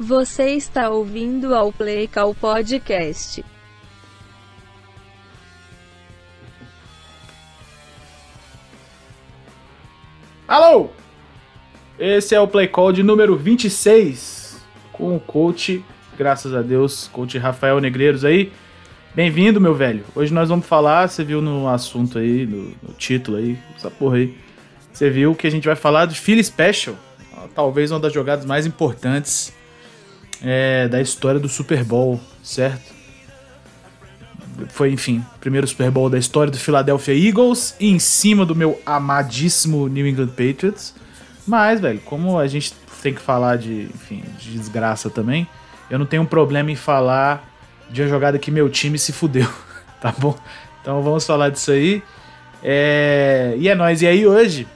Você está ouvindo ao Play Call Podcast. Alô! Esse é o Play Call de número 26, com o coach, graças a Deus, coach Rafael Negreiros aí. Bem-vindo, meu velho. Hoje nós vamos falar, você viu no assunto aí, no, no título aí, essa porra aí. Você viu que a gente vai falar de Philly Special, talvez uma das jogadas mais importantes é, da história do Super Bowl, certo? Foi, enfim, primeiro Super Bowl da história do Philadelphia Eagles, em cima do meu amadíssimo New England Patriots. Mas, velho, como a gente tem que falar de, enfim, de desgraça também, eu não tenho um problema em falar de uma jogada que meu time se fudeu, tá bom? Então vamos falar disso aí. É... E é nóis. E aí hoje,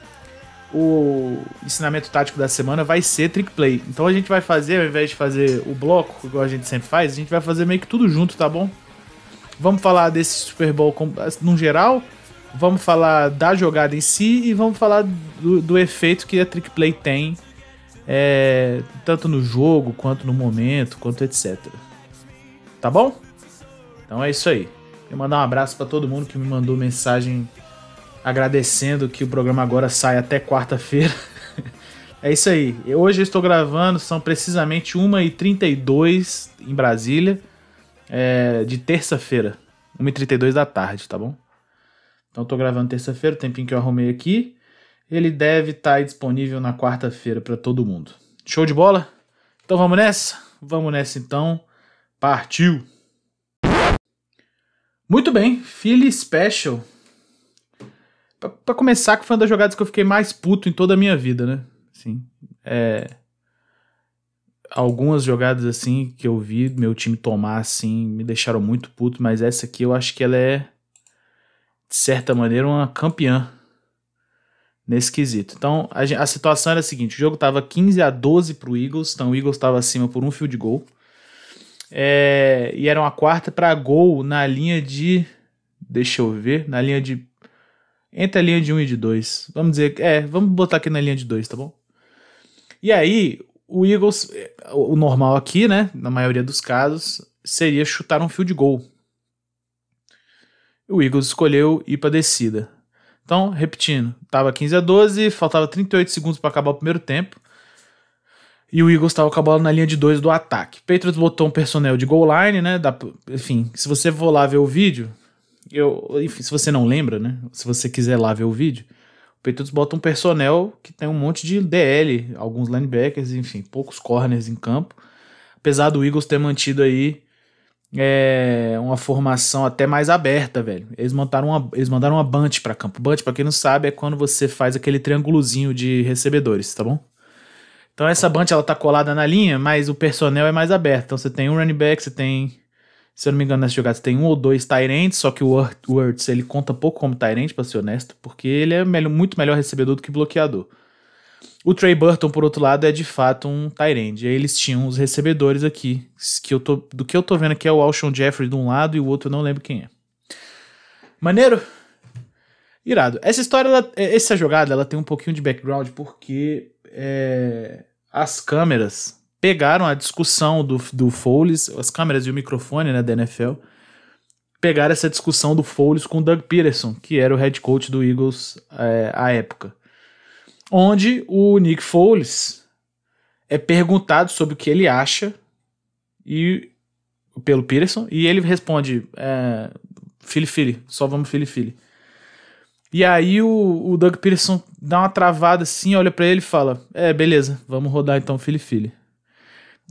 o ensinamento tático da semana vai ser trick play. Então a gente vai fazer, ao invés de fazer o bloco, igual a gente sempre faz, a gente vai fazer meio que tudo junto, tá bom? Vamos falar desse Super Bowl no geral, vamos falar da jogada em si e vamos falar do, do efeito que a trick play tem, é, tanto no jogo, quanto no momento, quanto etc. Tá bom? Então é isso aí. Quero mandar um abraço para todo mundo que me mandou mensagem agradecendo que o programa agora sai até quarta-feira. é isso aí. Hoje eu estou gravando, são precisamente 1h32 em Brasília, é, de terça-feira. 1h32 da tarde, tá bom? Então estou gravando terça-feira, o tempinho que eu arrumei aqui. Ele deve estar tá disponível na quarta-feira para todo mundo. Show de bola? Então vamos nessa? Vamos nessa então. Partiu! Muito bem, Philly Special para começar, que foi uma das jogadas que eu fiquei mais puto em toda a minha vida, né? Assim, é, algumas jogadas assim que eu vi meu time tomar assim me deixaram muito puto, mas essa aqui eu acho que ela é de certa maneira uma campeã nesse quesito. Então, a, a situação era a seguinte, o jogo tava 15 a 12 pro Eagles, então o Eagles estava acima por um field goal. É, e era uma quarta para gol na linha de deixa eu ver, na linha de entre a linha de 1 um e de 2. Vamos dizer, é, vamos botar aqui na linha de 2, tá bom? E aí, o Eagles, o normal aqui, né, na maioria dos casos, seria chutar um field goal. O Eagles escolheu ir para descida. Então, repetindo, tava 15 a 12, faltava 38 segundos para acabar o primeiro tempo. E o Eagles estava com a bola na linha de 2 do ataque. Patriots botou um personnel de goal line, né? Da, enfim, se você for lá ver o vídeo, eu, enfim, se você não lembra, né? Se você quiser lá ver o vídeo, o Patriots bota um personnel que tem um monte de DL, alguns linebackers, enfim, poucos corners em campo. Apesar do Eagles ter mantido aí é, uma formação até mais aberta, velho. Eles mandaram uma, eles mandaram uma bunch para campo. Bunch, para quem não sabe, é quando você faz aquele triângulozinho de recebedores, tá bom? Então essa bunch ela tá colada na linha, mas o personnel é mais aberto. Então você tem um running back, você tem se eu não me engano, nessa jogada tem um ou dois Tyrants, só que o Wurtz ele conta pouco como Tyrant, pra ser honesto, porque ele é melhor, muito melhor recebedor do que bloqueador. O Trey Burton, por outro lado, é de fato um Tyrant. E aí eles tinham os recebedores aqui, que eu tô, do que eu tô vendo aqui é o Alshon Jeffrey de um lado e o outro eu não lembro quem é. Maneiro? Irado. Essa história, ela, essa jogada, ela tem um pouquinho de background porque é, as câmeras pegaram a discussão do, do Foles, as câmeras e o microfone né, da NFL, pegaram essa discussão do Foles com o Doug Peterson, que era o head coach do Eagles é, à época. Onde o Nick Foles é perguntado sobre o que ele acha e pelo Peterson, e ele responde: é, Philly Philly, só vamos Philly Philly. E aí o, o Doug Peterson dá uma travada assim, olha para ele e fala: É, beleza, vamos rodar então Philly Philly.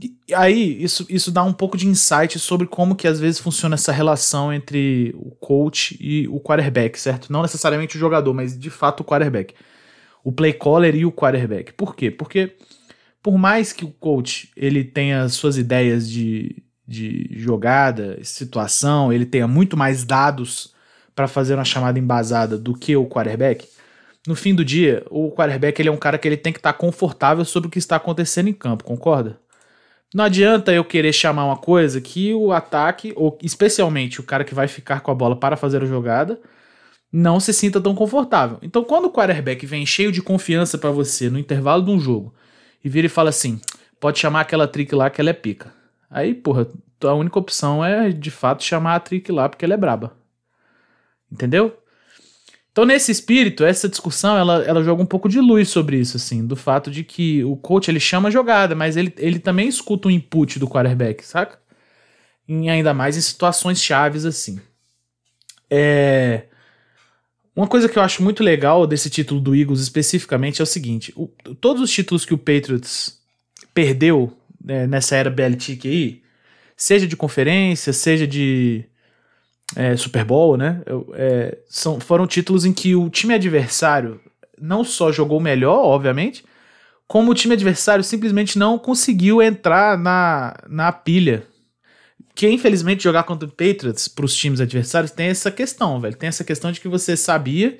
E aí, isso, isso dá um pouco de insight sobre como que às vezes funciona essa relação entre o coach e o quarterback, certo? Não necessariamente o jogador, mas de fato o quarterback. O play caller e o quarterback. Por quê? Porque por mais que o coach ele tenha suas ideias de, de jogada, situação, ele tenha muito mais dados para fazer uma chamada embasada do que o quarterback, no fim do dia, o quarterback ele é um cara que ele tem que estar tá confortável sobre o que está acontecendo em campo, concorda? Não adianta eu querer chamar uma coisa que o ataque, ou especialmente o cara que vai ficar com a bola para fazer a jogada, não se sinta tão confortável. Então, quando o quarterback vem cheio de confiança para você no intervalo de um jogo e vira e fala assim: pode chamar aquela trick lá que ela é pica. Aí, porra, a única opção é de fato chamar a trick lá porque ela é braba. Entendeu? Então, nesse espírito, essa discussão ela, ela joga um pouco de luz sobre isso, assim, do fato de que o coach ele chama a jogada, mas ele, ele também escuta o input do quarterback, saca? E ainda mais em situações chaves assim. É. Uma coisa que eu acho muito legal desse título do Eagles especificamente é o seguinte: o, todos os títulos que o Patriots perdeu né, nessa era Belichick aí, seja de conferência, seja de é, Super Bowl, né? É, são, foram títulos em que o time adversário não só jogou melhor, obviamente, como o time adversário simplesmente não conseguiu entrar na, na pilha. Que infelizmente jogar contra o Patriots para os times adversários tem essa questão, velho. Tem essa questão de que você sabia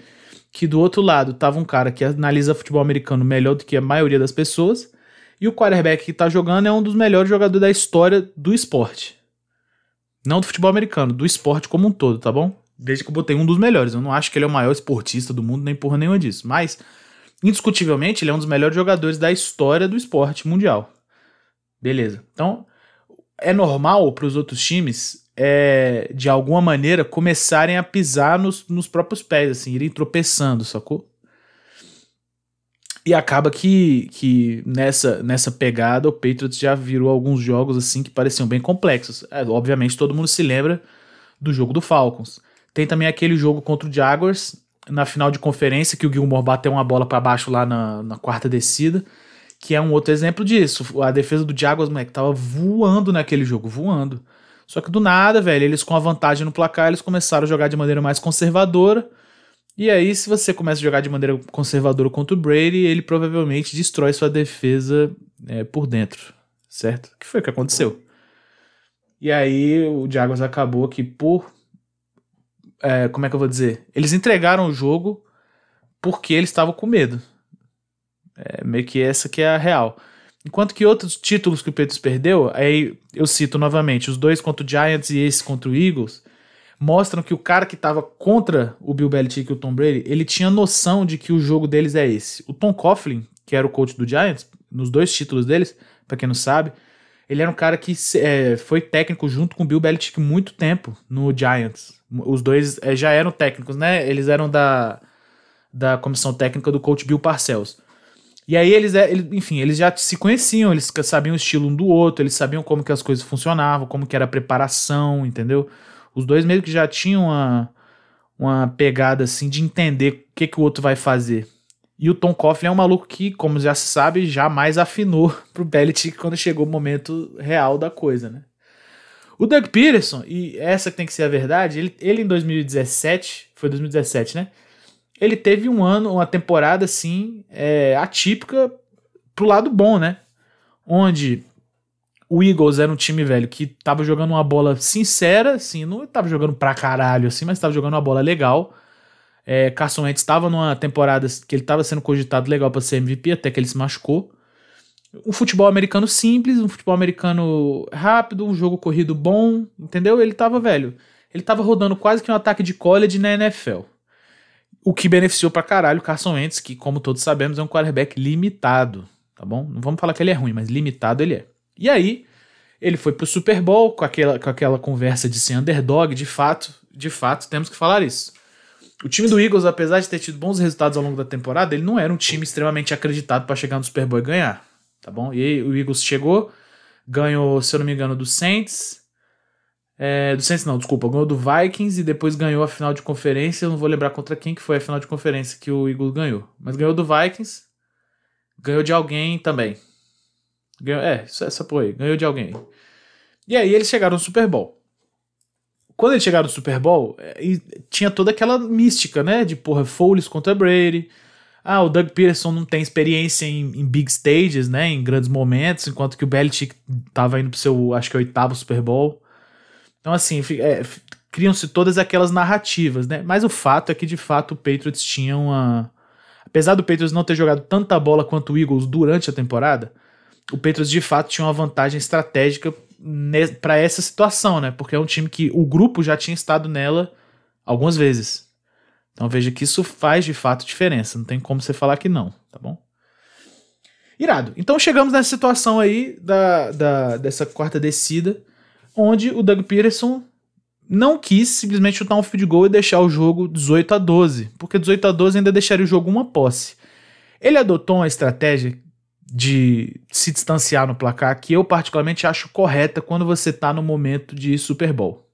que do outro lado tava um cara que analisa futebol americano melhor do que a maioria das pessoas, e o quarterback que tá jogando é um dos melhores jogadores da história do esporte. Não do futebol americano, do esporte como um todo, tá bom? Desde que eu botei um dos melhores. Eu não acho que ele é o maior esportista do mundo, nem porra nenhuma disso. Mas, indiscutivelmente, ele é um dos melhores jogadores da história do esporte mundial. Beleza. Então, é normal para os outros times, é, de alguma maneira, começarem a pisar nos, nos próprios pés, assim, irem tropeçando, sacou? E acaba que, que nessa, nessa pegada o Patriots já virou alguns jogos assim que pareciam bem complexos. É, obviamente todo mundo se lembra do jogo do Falcons. Tem também aquele jogo contra o Jaguars na final de conferência que o Gilmore bateu uma bola para baixo lá na, na quarta descida, que é um outro exemplo disso. A defesa do Jaguars, moleque, tava voando naquele jogo, voando. Só que do nada, velho, eles com a vantagem no placar, eles começaram a jogar de maneira mais conservadora e aí, se você começa a jogar de maneira conservadora contra o Brady, ele provavelmente destrói sua defesa é, por dentro, certo? Que foi o que aconteceu. E aí, o Jaguars acabou que por. É, como é que eu vou dizer? Eles entregaram o jogo porque eles estavam com medo. É meio que essa que é a real. Enquanto que outros títulos que o Patriots perdeu, aí eu cito novamente, os dois contra o Giants e esse contra o Eagles, mostram que o cara que estava contra o Bill Belichick e o Tom Brady, ele tinha noção de que o jogo deles é esse. O Tom Coughlin, que era o coach do Giants, nos dois títulos deles, para quem não sabe, ele era um cara que é, foi técnico junto com o Bill Belichick muito tempo no Giants. Os dois é, já eram técnicos, né? Eles eram da, da comissão técnica do coach Bill Parcells. E aí eles, é, enfim, eles já se conheciam, eles sabiam o estilo um do outro, eles sabiam como que as coisas funcionavam, como que era a preparação, entendeu? Os dois meio que já tinham uma, uma pegada assim de entender o que, que o outro vai fazer. E o Tom Coughlin é um maluco que, como já se sabe, jamais afinou pro Belichick quando chegou o momento real da coisa, né? O Doug Peterson, e essa que tem que ser a verdade, ele, ele em 2017, foi 2017, né? Ele teve um ano, uma temporada assim, é, atípica pro lado bom, né? Onde o Eagles era um time, velho, que tava jogando uma bola sincera, assim, não tava jogando pra caralho, assim, mas tava jogando uma bola legal. É, Carson Wentz estava numa temporada que ele tava sendo cogitado legal para ser MVP, até que ele se machucou. Um futebol americano simples, um futebol americano rápido, um jogo corrido bom, entendeu? Ele tava, velho, ele tava rodando quase que um ataque de college na NFL. O que beneficiou pra caralho o Carson Wentz, que, como todos sabemos, é um quarterback limitado, tá bom? Não vamos falar que ele é ruim, mas limitado ele é. E aí, ele foi pro Super Bowl com aquela, com aquela conversa de ser underdog, de fato, de fato, temos que falar isso. O time do Eagles, apesar de ter tido bons resultados ao longo da temporada, ele não era um time extremamente acreditado para chegar no Super Bowl e ganhar, tá bom? E aí o Eagles chegou, ganhou, se eu não me engano, do Saints, é, do Saints não, desculpa, ganhou do Vikings e depois ganhou a final de conferência, eu não vou lembrar contra quem que foi a final de conferência que o Eagles ganhou, mas ganhou do Vikings, ganhou de alguém também, Ganhou, é, essa porra aí, ganhou de alguém. E aí eles chegaram no Super Bowl. Quando eles chegaram no Super Bowl, é, tinha toda aquela mística, né? De porra, Foles contra Brady. Ah, o Doug Peterson não tem experiência em, em, big stages, né? Em grandes momentos, enquanto que o Belichick tava indo pro seu, acho que oitavo Super Bowl. Então, assim, é, criam-se todas aquelas narrativas, né? Mas o fato é que, de fato, o Patriots tinha uma... Apesar do Patriots não ter jogado tanta bola quanto o Eagles durante a temporada, o Patriots de fato tinha uma vantagem estratégica para essa situação, né? Porque é um time que o grupo já tinha estado nela algumas vezes. Então veja que isso faz de fato diferença, não tem como você falar que não, tá bom? Irado. Então chegamos nessa situação aí da, da, dessa quarta descida, onde o Doug Peterson não quis simplesmente chutar um field goal e deixar o jogo 18 a 12, porque 18 a 12 ainda deixaria o jogo uma posse. Ele adotou uma estratégia de se distanciar no placar que eu particularmente acho correta quando você está no momento de Super Bowl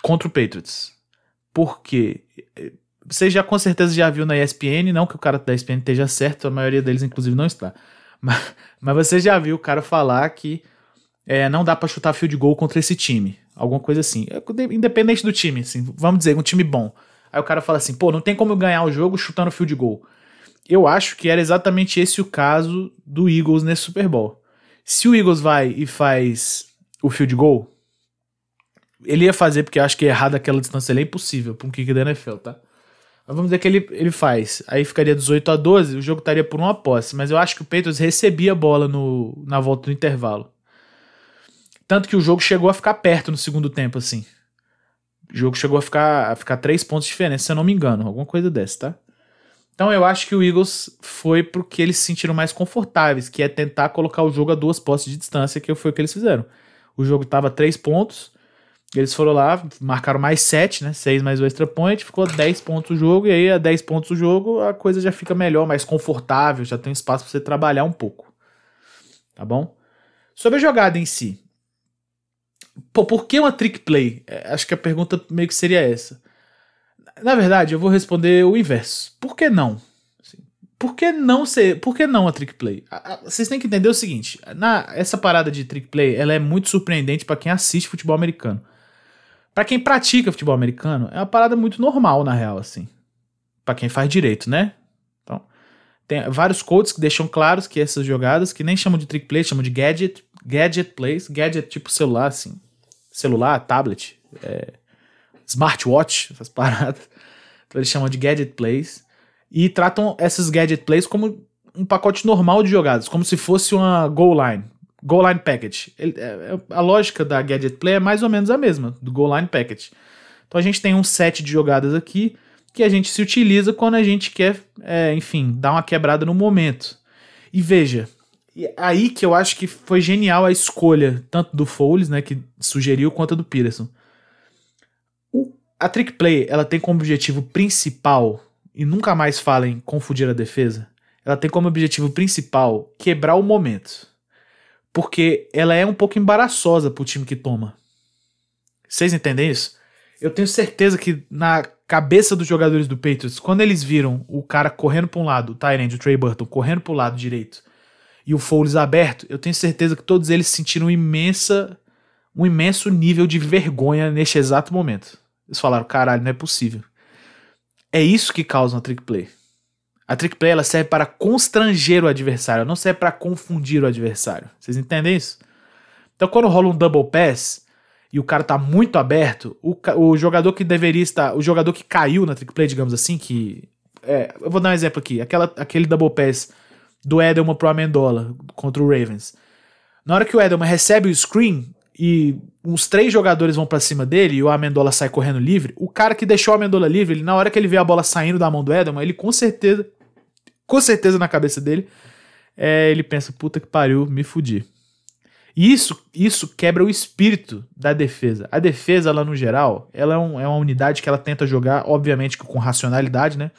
contra o Patriots. Porque eh, você já com certeza já viu na ESPN, não que o cara da ESPN esteja certo, a maioria deles inclusive não está. Mas, mas você já viu o cara falar que é, não dá para chutar field goal contra esse time. Alguma coisa assim. É, independente do time, assim, vamos dizer, um time bom. Aí o cara fala assim, pô, não tem como ganhar o jogo chutando field goal. Eu acho que era exatamente esse o caso do Eagles nesse Super Bowl. Se o Eagles vai e faz o field goal, ele ia fazer, porque eu acho que errado aquela distância ali é impossível para um kick da NFL, tá? Mas vamos dizer que ele, ele faz. Aí ficaria 18 a 12, o jogo estaria por uma posse. Mas eu acho que o Patriots recebia a bola no, na volta do intervalo. Tanto que o jogo chegou a ficar perto no segundo tempo, assim. O jogo chegou a ficar, a ficar três pontos de diferença, se eu não me engano. Alguma coisa dessa, tá? Então eu acho que o Eagles foi porque eles se sentiram mais confortáveis, que é tentar colocar o jogo a duas postes de distância, que foi o que eles fizeram. O jogo estava três pontos, eles foram lá, marcaram mais sete, né? Seis mais o extra point, ficou 10 pontos o jogo, e aí a 10 pontos o jogo, a coisa já fica melhor, mais confortável, já tem espaço para você trabalhar um pouco. Tá bom? Sobre a jogada em si. Pô, por que uma trick play? É, acho que a pergunta meio que seria essa. Na verdade, eu vou responder o inverso. Por que não? Assim, por que não ser, por que não a trick play? Vocês têm que entender o seguinte, na essa parada de trick play, ela é muito surpreendente para quem assiste futebol americano. Para quem pratica futebol americano, é uma parada muito normal na real assim. Para quem faz direito, né? Então, tem vários codes que deixam claros que essas jogadas que nem chamam de trick play, chamam de gadget, gadget plays, gadget tipo celular assim, celular, tablet, é, smartwatch, essas paradas. Então eles chamam de gadget plays e tratam essas gadget plays como um pacote normal de jogadas, como se fosse uma goal line, goal line package. É, é, a lógica da gadget play é mais ou menos a mesma do goal line package. Então a gente tem um set de jogadas aqui que a gente se utiliza quando a gente quer, é, enfim, dar uma quebrada no momento. E veja, aí que eu acho que foi genial a escolha, tanto do Foles, né, que sugeriu, quanto do Peterson a trick play, ela tem como objetivo principal, e nunca mais fala em confundir a defesa, ela tem como objetivo principal quebrar o momento. Porque ela é um pouco embaraçosa pro time que toma. Vocês entendem isso? Eu tenho certeza que na cabeça dos jogadores do Patriots, quando eles viram o cara correndo para um lado, o Tyrande, o Trey Burton, correndo para o lado direito, e o Foles aberto, eu tenho certeza que todos eles sentiram imensa, um imenso nível de vergonha neste exato momento. Eles falaram, caralho, não é possível. É isso que causa uma trick play. A trick play ela serve para constranger o adversário, não serve para confundir o adversário. Vocês entendem isso? Então quando rola um double pass e o cara tá muito aberto, o, o jogador que deveria estar, o jogador que caiu na trick play, digamos assim, que é, eu vou dar um exemplo aqui, aquela, aquele double pass do Edelman pro Amendola contra o Ravens. Na hora que o Edelman recebe o screen, e uns três jogadores vão para cima dele e o Amendola sai correndo livre, o cara que deixou o Amendola livre, ele, na hora que ele vê a bola saindo da mão do Edelman, ele com certeza, com certeza na cabeça dele, é, ele pensa, puta que pariu, me fudi. E isso, isso quebra o espírito da defesa. A defesa, ela no geral, ela é, um, é uma unidade que ela tenta jogar, obviamente com racionalidade, né?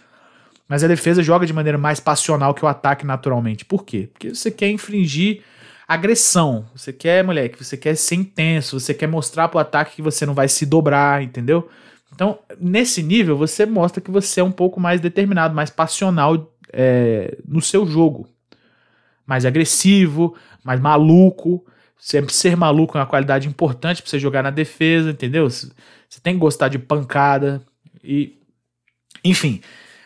Mas a defesa joga de maneira mais passional que o ataque naturalmente. Por quê? Porque você quer infringir agressão. Você quer, moleque, você quer ser intenso, você quer mostrar pro ataque que você não vai se dobrar, entendeu? Então, nesse nível, você mostra que você é um pouco mais determinado, mais passional é, no seu jogo. Mais agressivo, mais maluco. Sempre ser maluco é uma qualidade importante para você jogar na defesa, entendeu? Você tem que gostar de pancada e. Enfim,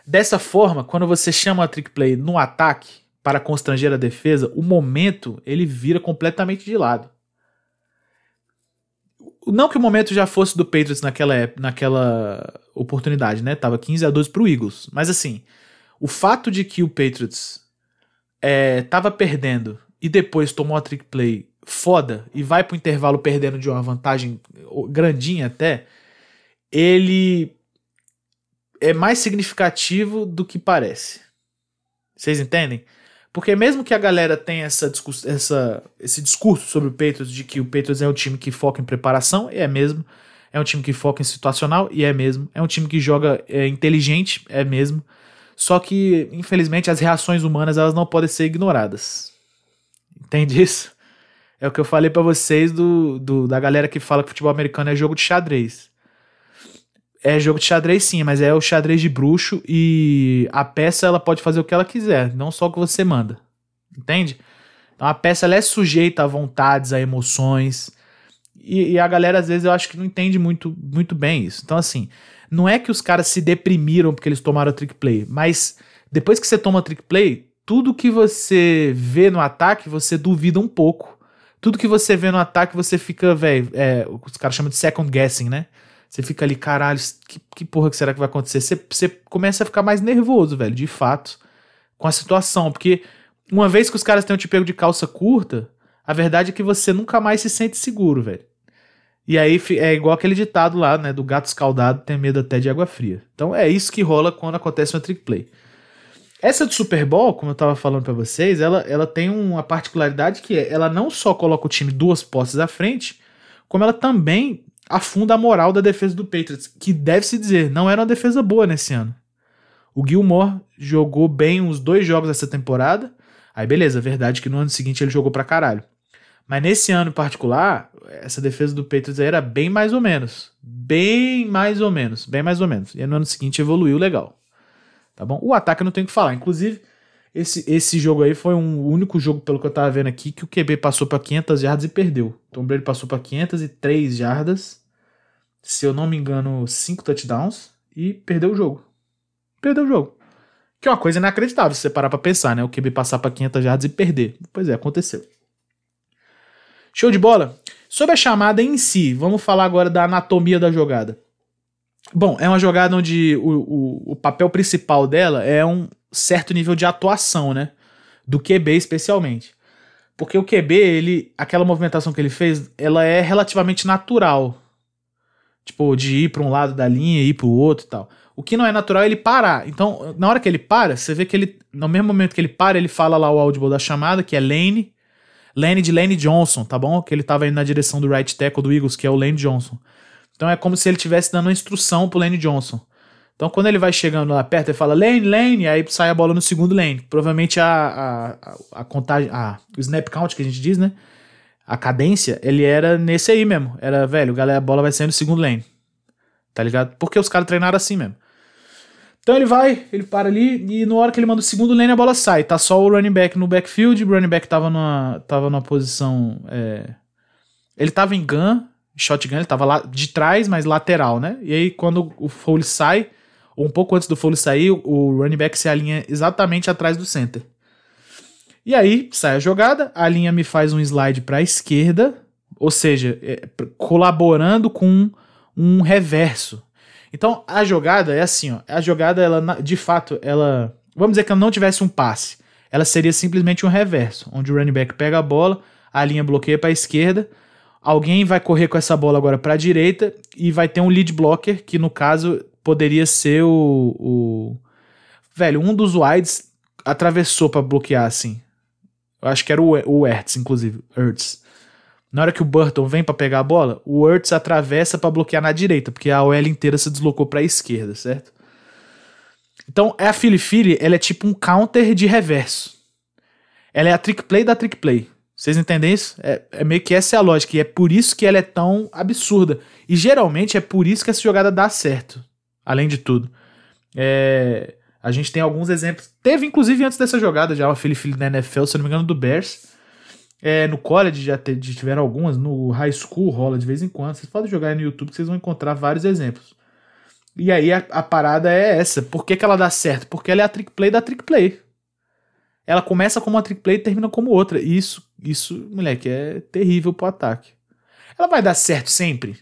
dessa forma, quando você chama a trick play no ataque, para constranger a defesa, o momento ele vira completamente de lado. Não que o momento já fosse do Patriots naquela, naquela oportunidade, né? Tava 15 a 12 pro Eagles. Mas assim, o fato de que o Patriots é, tava perdendo e depois tomou a trick play foda e vai pro intervalo perdendo de uma vantagem grandinha até, ele é mais significativo do que parece. Vocês entendem? Porque mesmo que a galera tenha essa, essa, esse discurso sobre o Patriots de que o Patriots é um time que foca em preparação, e é mesmo. É um time que foca em situacional, e é mesmo. É um time que joga é, inteligente, é mesmo. Só que, infelizmente, as reações humanas elas não podem ser ignoradas. Entende isso? É o que eu falei para vocês do, do, da galera que fala que futebol americano é jogo de xadrez. É jogo de xadrez sim, mas é o xadrez de bruxo e a peça ela pode fazer o que ela quiser, não só o que você manda. Entende? Então a peça ela é sujeita a vontades, a emoções. E, e, a galera às vezes eu acho que não entende muito, muito bem isso. Então assim, não é que os caras se deprimiram porque eles tomaram trick play, mas depois que você toma trick play, tudo que você vê no ataque você duvida um pouco. Tudo que você vê no ataque você fica, velho, é, os caras chamam de second guessing, né? Você fica ali, caralho, que, que porra que será que vai acontecer? Você, você começa a ficar mais nervoso, velho, de fato, com a situação. Porque uma vez que os caras tenham te pego de calça curta, a verdade é que você nunca mais se sente seguro, velho. E aí é igual aquele ditado lá, né? Do gato escaldado tem medo até de água fria. Então é isso que rola quando acontece uma trick play. Essa do Super Bowl, como eu tava falando para vocês, ela, ela tem uma particularidade que é, ela não só coloca o time duas postes à frente, como ela também afunda a moral da defesa do Patriots, que deve-se dizer, não era uma defesa boa nesse ano. O Gilmore jogou bem uns dois jogos dessa temporada. Aí beleza, verdade que no ano seguinte ele jogou pra caralho. Mas nesse ano em particular, essa defesa do Patriots era bem mais ou menos. Bem mais ou menos. Bem mais ou menos. E no ano seguinte evoluiu legal. Tá bom? O ataque eu não tenho que falar. Inclusive, esse, esse jogo aí foi um único jogo, pelo que eu tava vendo aqui, que o QB passou para 500 jardas e perdeu. Tom Brady passou para 503 jardas, se eu não me engano, 5 touchdowns e perdeu o jogo. Perdeu o jogo. Que é uma coisa inacreditável se você parar pra pensar, né? O QB passar para 500 jardas e perder. Pois é, aconteceu. Show de bola? Sobre a chamada em si, vamos falar agora da anatomia da jogada. Bom, é uma jogada onde o, o, o papel principal dela é um certo nível de atuação, né? Do QB especialmente. Porque o QB, ele, aquela movimentação que ele fez, ela é relativamente natural. Tipo, de ir para um lado da linha e ir para o outro e tal. O que não é natural é ele parar. Então, na hora que ele para, você vê que ele, no mesmo momento que ele para, ele fala lá o audible da chamada, que é Lane. Lane de Lane Johnson, tá bom? Que ele tava indo na direção do right tackle do Eagles, que é o Lane Johnson. Então é como se ele estivesse dando uma instrução pro Lane Johnson. Então, quando ele vai chegando lá perto, ele fala lane, lane, aí sai a bola no segundo lane. Provavelmente a, a, a, a contagem, a, o snap count que a gente diz, né? A cadência, ele era nesse aí mesmo. Era, velho, galera, a bola vai sair no segundo lane. Tá ligado? Porque os caras treinaram assim mesmo. Então ele vai, ele para ali e na hora que ele manda o segundo lane a bola sai. Tá só o running back no backfield, o running back tava numa, tava numa posição. É... Ele tava em gun, shotgun, ele tava lá de trás, mas lateral, né? E aí quando o Foley sai, ou um pouco antes do Foley sair, o running back se alinha exatamente atrás do center. E aí sai a jogada, a linha me faz um slide para a esquerda, ou seja, é, colaborando com um reverso. Então a jogada é assim, ó, a jogada ela de fato ela, vamos dizer que ela não tivesse um passe, ela seria simplesmente um reverso, onde o running back pega a bola, a linha bloqueia para a esquerda, alguém vai correr com essa bola agora para a direita e vai ter um lead blocker que no caso poderia ser o, o. Velho, um dos wides atravessou para bloquear assim. Eu acho que era o, o Ertz, inclusive. Ertz. Na hora que o Burton vem para pegar a bola, o Ertz atravessa para bloquear na direita, porque a OL inteira se deslocou para a esquerda, certo? Então, é a Philly Philly, ela é tipo um counter de reverso. Ela é a trick play da trick play. Vocês entendem isso? É, é, meio que essa é a lógica, e é por isso que ela é tão absurda. E geralmente é por isso que essa jogada dá certo além de tudo. É, a gente tem alguns exemplos. Teve, inclusive, antes dessa jogada, já o Philly Philly na NFL, se não me engano, do Bears. É, no college já tiveram algumas, no high school rola de vez em quando. Vocês podem jogar no YouTube que vocês vão encontrar vários exemplos. E aí a, a parada é essa. Por que, que ela dá certo? Porque ela é a trick play da trick play. Ela começa como uma trick play e termina como outra. E isso, isso, moleque, é terrível pro ataque. Ela vai dar certo sempre?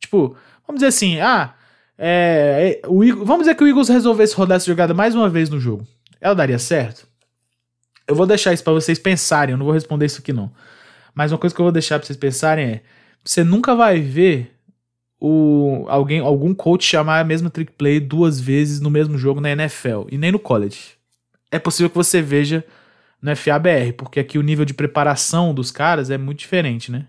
Tipo, vamos dizer assim, ah, é, é, o Eagles, vamos dizer que o Eagles resolvesse rodar essa jogada mais uma vez no jogo. Ela daria certo? Eu vou deixar isso para vocês pensarem, eu não vou responder isso aqui não. Mas uma coisa que eu vou deixar para vocês pensarem é: você nunca vai ver o alguém, algum coach chamar a mesma trick play duas vezes no mesmo jogo na NFL e nem no college. É possível que você veja no FABR, porque aqui o nível de preparação dos caras é muito diferente, né?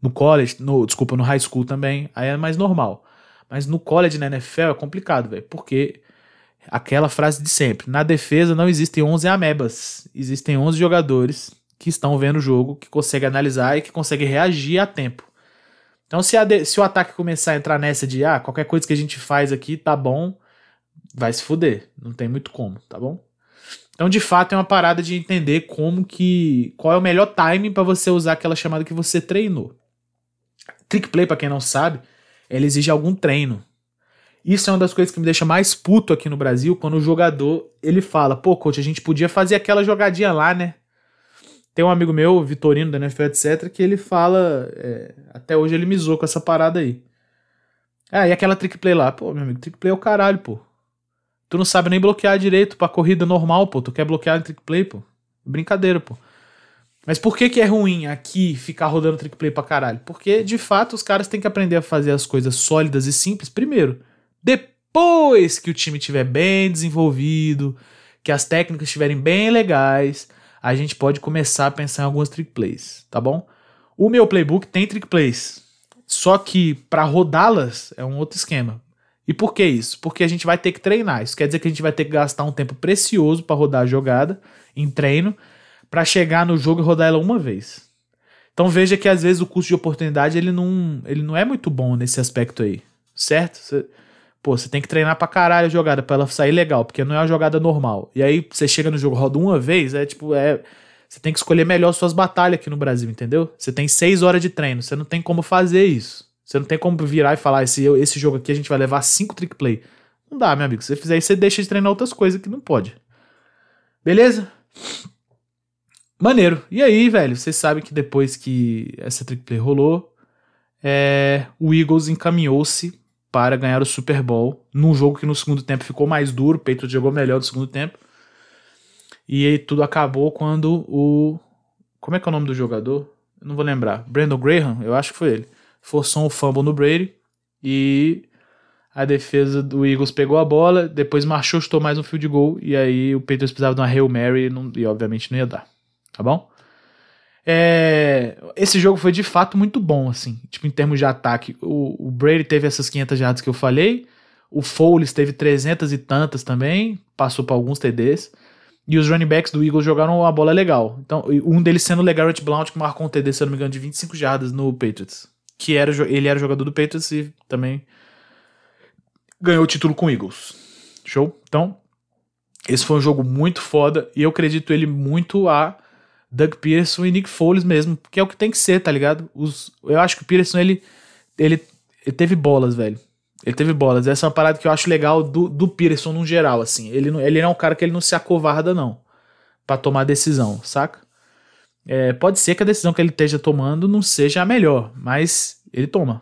No college, no, desculpa, no high school também, aí é mais normal. Mas no college, na NFL, é complicado, velho, porque aquela frase de sempre, na defesa não existem 11 amebas, existem 11 jogadores que estão vendo o jogo, que conseguem analisar e que conseguem reagir a tempo. Então, se, de, se, o ataque começar a entrar nessa de, ah, qualquer coisa que a gente faz aqui tá bom, vai se fuder. Não tem muito como, tá bom? Então, de fato, é uma parada de entender como que. qual é o melhor timing para você usar aquela chamada que você treinou. Trick play, para quem não sabe, ele exige algum treino. Isso é uma das coisas que me deixa mais puto aqui no Brasil, quando o jogador ele fala, pô, coach, a gente podia fazer aquela jogadinha lá, né? Tem um amigo meu, Vitorino, da NFL, etc., que ele fala. É, até hoje ele me zoou com essa parada aí. Ah, e aquela trick play lá? Pô, meu amigo, trick play é o caralho, pô. Tu não sabe nem bloquear direito pra corrida normal, pô. Tu quer bloquear em trick play, pô. Brincadeira, pô. Mas por que que é ruim aqui ficar rodando trick play pra caralho? Porque, de fato, os caras têm que aprender a fazer as coisas sólidas e simples primeiro. Depois que o time estiver bem desenvolvido, que as técnicas estiverem bem legais, a gente pode começar a pensar em algumas trick plays, tá bom? O meu playbook tem trick plays, só que para rodá-las é um outro esquema. E por que isso? Porque a gente vai ter que treinar. Isso quer dizer que a gente vai ter que gastar um tempo precioso para rodar a jogada em treino, para chegar no jogo e rodar ela uma vez. Então veja que às vezes o custo de oportunidade ele não, ele não é muito bom nesse aspecto aí, certo? Você, Pô, você tem que treinar pra caralho a jogada pra ela sair legal, porque não é uma jogada normal. E aí você chega no jogo, roda uma vez, é tipo, é. Você tem que escolher melhor suas batalhas aqui no Brasil, entendeu? Você tem seis horas de treino, você não tem como fazer isso. Você não tem como virar e falar, esse, esse jogo aqui a gente vai levar cinco trick play. Não dá, meu amigo. Se você fizer isso, você deixa de treinar outras coisas que não pode. Beleza? Maneiro. E aí, velho, vocês sabem que depois que essa trick play rolou, é, o Eagles encaminhou-se para ganhar o Super Bowl num jogo que no segundo tempo ficou mais duro, o Patriots jogou melhor no segundo tempo. E aí tudo acabou quando o como é que é o nome do jogador? Eu não vou lembrar. Brandon Graham, eu acho que foi ele. Forçou um fumble no Brady e a defesa do Eagles pegou a bola, depois marchou, chutou mais um field goal e aí o Patriots precisava de uma Hail Mary e, não, e obviamente não ia dar. Tá bom? É, esse jogo foi de fato muito bom, assim, tipo, em termos de ataque. O, o Brady teve essas 500 jardas que eu falei, o Foles teve 300 e tantas também, passou para alguns TDs. E os running backs do Eagles jogaram a bola legal. Então, um deles sendo o LeGarrette Blount, que marcou um TD, se eu não me engano, de 25 jardas no Patriots. Que era, ele era jogador do Patriots e também ganhou o título com o Eagles. Show? Então, esse foi um jogo muito foda e eu acredito ele muito a Doug Peterson e Nick Foles mesmo, que é o que tem que ser, tá ligado? Os, eu acho que o Peterson, ele, ele, ele teve bolas, velho. Ele teve bolas. Essa é uma parada que eu acho legal do, do Peterson no geral, assim. Ele, ele é um cara que ele não se acovarda, não, para tomar decisão, saca? É, pode ser que a decisão que ele esteja tomando não seja a melhor, mas ele toma.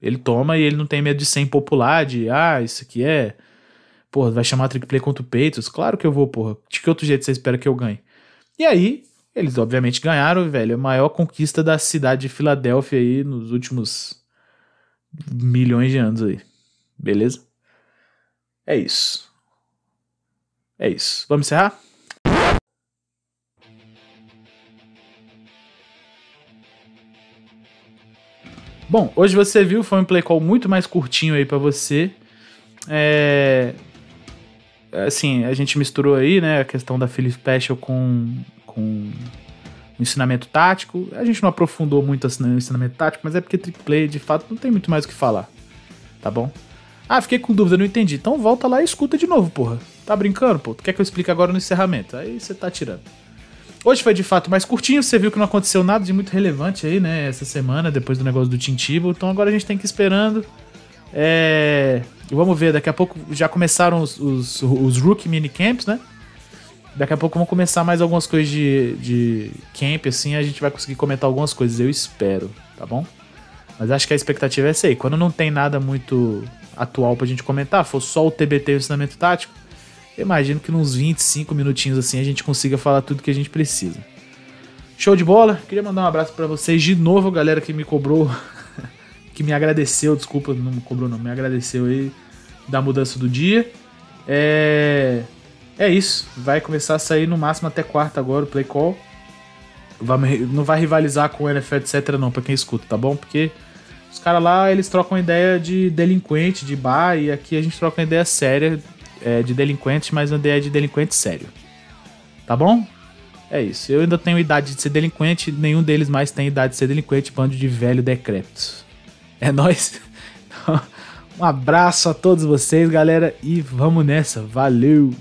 Ele toma e ele não tem medo de ser impopular, de, ah, isso aqui é... Porra, vai chamar trick play contra o Peitos? Claro que eu vou, porra. De que outro jeito você espera que eu ganhe? E aí, eles obviamente ganharam, velho. A maior conquista da cidade de Filadélfia aí nos últimos milhões de anos aí. Beleza? É isso. É isso. Vamos encerrar? Bom, hoje você viu, foi um play call muito mais curtinho aí para você. É... Assim, a gente misturou aí, né, a questão da Philly Special com com ensinamento tático. A gente não aprofundou muito assim no ensinamento tático, mas é porque trick play, de fato, não tem muito mais o que falar. Tá bom? Ah, fiquei com dúvida, não entendi. Então volta lá e escuta de novo, porra. Tá brincando, pô? Tu quer que eu explique agora no encerramento? Aí você tá tirando. Hoje foi de fato mais curtinho, você viu que não aconteceu nada de muito relevante aí, né? Essa semana, depois do negócio do Tintibo. Então agora a gente tem que ir esperando. É. Vamos ver, daqui a pouco já começaram os, os, os Rookie Minicamps, né? Daqui a pouco vão começar mais algumas coisas de, de camp, assim, a gente vai conseguir comentar algumas coisas, eu espero, tá bom? Mas acho que a expectativa é essa aí. Quando não tem nada muito atual pra gente comentar, for só o TBT e o ensinamento tático, imagino que nos 25 minutinhos assim a gente consiga falar tudo que a gente precisa. Show de bola? Queria mandar um abraço para vocês de novo, galera que me cobrou, que me agradeceu, desculpa, não me cobrou não, me agradeceu aí da mudança do dia. É... é isso. Vai começar a sair no máximo até quarta agora o Play Call. Não vai rivalizar com o NFL, etc. não, pra quem escuta, tá bom? Porque os caras lá, eles trocam ideia de delinquente, de bar, e aqui a gente troca uma ideia séria é, de delinquente, mas uma ideia de delinquente sério. Tá bom? É isso. Eu ainda tenho idade de ser delinquente, nenhum deles mais tem idade de ser delinquente, bando de velho decrépito. É nóis. um abraço a todos vocês, galera, e vamos nessa. Valeu!